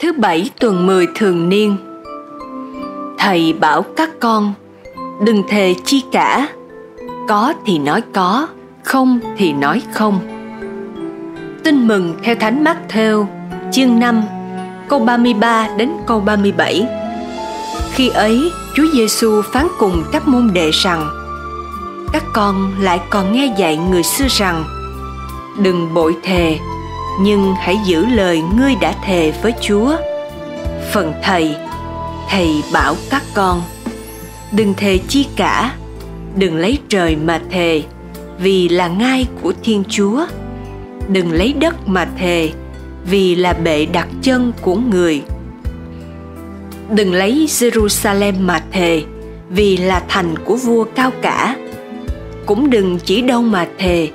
Thứ bảy tuần 10 thường niên. Thầy bảo các con, Đừng thề chi cả. Có thì nói có, Không thì nói không. Tin mừng theo Thánh Mát Theo Chương 5 Câu 33 đến câu 37 Khi ấy, Chúa Giêsu phán cùng các môn đệ rằng, Các con lại còn nghe dạy người xưa rằng, Đừng bội thề nhưng hãy giữ lời ngươi đã thề với chúa. Phần thầy thầy bảo các con, đừng thề chi cả, đừng lấy trời mà thề, vì là ngai của thiên chúa. Đừng lấy đất mà thề, vì là bệ đặt chân của người. Đừng lấy jerusalem mà thề, vì là thành của vua cao cả. Cũng đừng chỉ đâu mà thề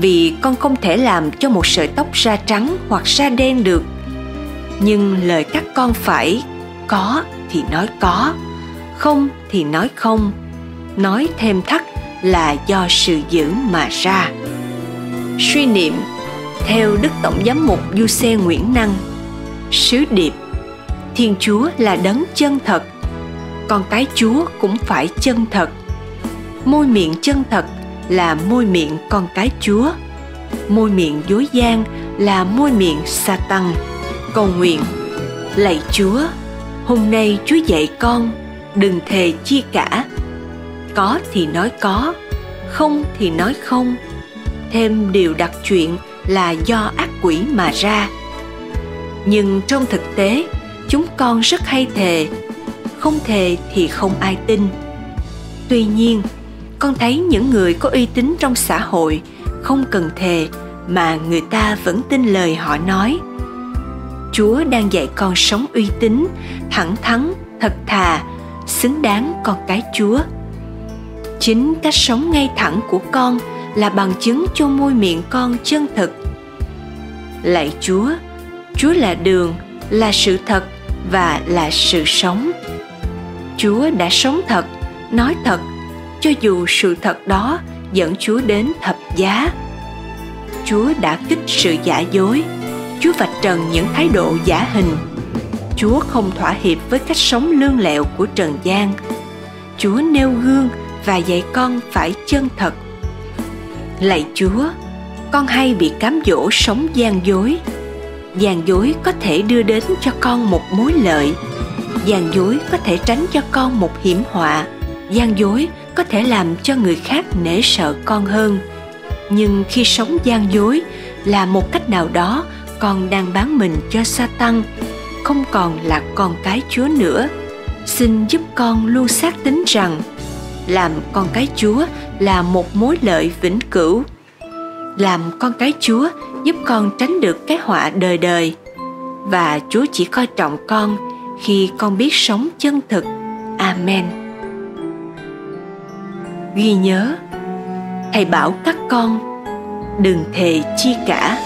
vì con không thể làm cho một sợi tóc ra trắng hoặc ra đen được. Nhưng lời các con phải, có thì nói có, không thì nói không. Nói thêm thắt là do sự giữ mà ra. Suy niệm, theo đức tổng giám mục du xe nguyễn năng, sứ điệp, thiên chúa là đấng chân thật, con cái chúa cũng phải chân thật. Môi miệng chân thật là môi miệng con cái Chúa. Môi miệng dối gian là môi miệng sa tăng. Cầu nguyện, lạy Chúa, hôm nay Chúa dạy con đừng thề chi cả. Có thì nói có, không thì nói không. Thêm điều đặc chuyện là do ác quỷ mà ra. Nhưng trong thực tế, chúng con rất hay thề, không thề thì không ai tin. Tuy nhiên, con thấy những người có uy tín trong xã hội, không cần thề mà người ta vẫn tin lời họ nói. Chúa đang dạy con sống uy tín, thẳng thắn, thật thà, xứng đáng con cái chúa. Chính cách sống ngay thẳng của con là bằng chứng cho môi miệng con chân thực. Lạy chúa chúa là đường, là sự thật và là sự sống. Chúa đã sống thật, nói thật cho dù sự thật đó dẫn Chúa đến thập giá. Chúa đã kích sự giả dối, Chúa vạch trần những thái độ giả hình. Chúa không thỏa hiệp với cách sống lương lẹo của trần gian. Chúa nêu gương và dạy con phải chân thật. Lạy Chúa, con hay bị cám dỗ sống gian dối. Gian dối có thể đưa đến cho con một mối lợi. Gian dối có thể tránh cho con một hiểm họa. Gian dối có thể làm cho người khác nể sợ con hơn. Nhưng khi sống gian dối là một cách nào đó con đang bán mình cho sa tăng không còn là con cái chúa nữa. Xin giúp con luôn xác tín rằng, làm con cái chúa là một mối lợi vĩnh cửu. Làm con cái chúa giúp con tránh được cái họa đời đời. Và chúa chỉ coi trọng con khi con biết sống chân thực. Amen ghi nhớ. Thầy bảo các con đừng thề chi cả.